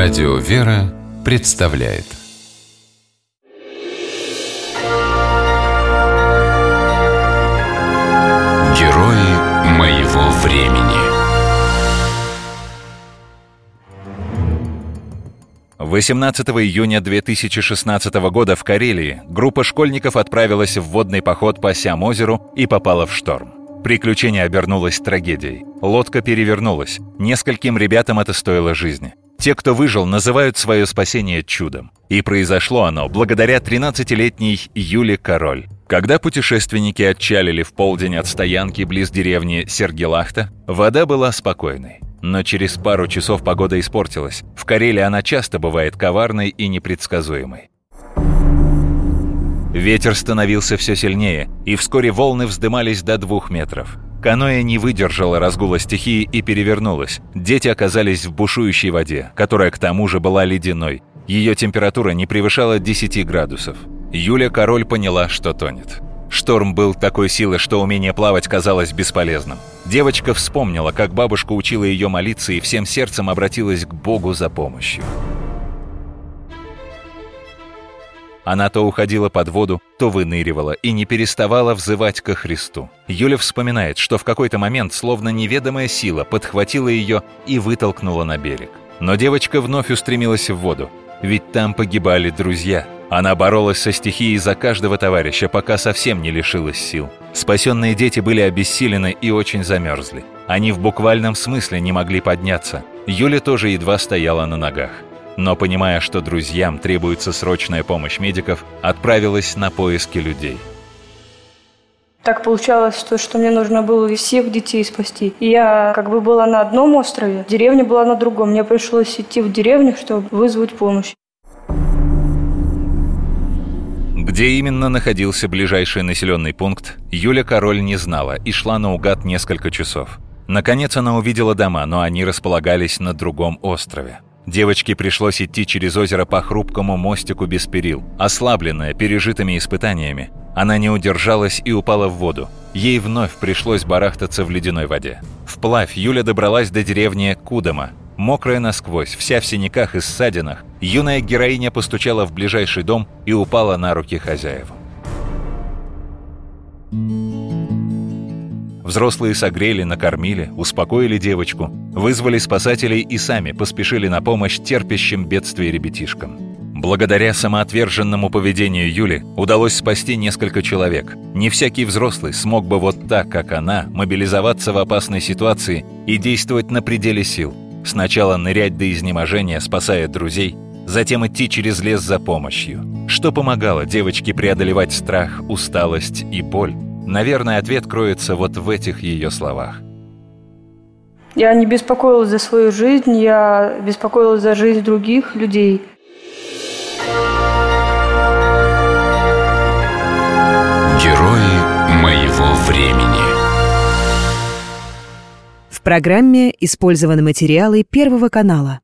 Радио «Вера» представляет Герои моего времени 18 июня 2016 года в Карелии группа школьников отправилась в водный поход по Сям-озеру и попала в шторм. Приключение обернулось трагедией. Лодка перевернулась. Нескольким ребятам это стоило жизни. Те, кто выжил, называют свое спасение чудом. И произошло оно благодаря 13-летней Юле Король. Когда путешественники отчалили в полдень от стоянки близ деревни Сергелахта, вода была спокойной. Но через пару часов погода испортилась. В Карелии она часто бывает коварной и непредсказуемой. Ветер становился все сильнее, и вскоре волны вздымались до двух метров. Каноэ не выдержало разгула стихии и перевернулось. Дети оказались в бушующей воде, которая к тому же была ледяной. Ее температура не превышала 10 градусов. Юля Король поняла, что тонет. Шторм был такой силы, что умение плавать казалось бесполезным. Девочка вспомнила, как бабушка учила ее молиться и всем сердцем обратилась к Богу за помощью. Она то уходила под воду, то выныривала и не переставала взывать ко Христу. Юля вспоминает, что в какой-то момент словно неведомая сила подхватила ее и вытолкнула на берег. Но девочка вновь устремилась в воду, ведь там погибали друзья. Она боролась со стихией за каждого товарища, пока совсем не лишилась сил. Спасенные дети были обессилены и очень замерзли. Они в буквальном смысле не могли подняться. Юля тоже едва стояла на ногах но, понимая, что друзьям требуется срочная помощь медиков, отправилась на поиски людей. Так получалось, что, что мне нужно было всех детей спасти. И я как бы была на одном острове, деревня была на другом. Мне пришлось идти в деревню, чтобы вызвать помощь. Где именно находился ближайший населенный пункт, Юля Король не знала и шла наугад несколько часов. Наконец она увидела дома, но они располагались на другом острове. Девочке пришлось идти через озеро по хрупкому мостику без перил. Ослабленная пережитыми испытаниями, она не удержалась и упала в воду. Ей вновь пришлось барахтаться в ледяной воде. Вплавь Юля добралась до деревни Кудома. Мокрая насквозь, вся в синяках и ссадинах, юная героиня постучала в ближайший дом и упала на руки хозяев. Взрослые согрели, накормили, успокоили девочку, вызвали спасателей и сами поспешили на помощь терпящим бедствие ребятишкам. Благодаря самоотверженному поведению Юли удалось спасти несколько человек. Не всякий взрослый смог бы вот так, как она, мобилизоваться в опасной ситуации и действовать на пределе сил. Сначала нырять до изнеможения, спасая друзей, затем идти через лес за помощью. Что помогало девочке преодолевать страх, усталость и боль? Наверное, ответ кроется вот в этих ее словах. Я не беспокоилась за свою жизнь, я беспокоилась за жизнь других людей. Герои моего времени. В программе использованы материалы Первого канала.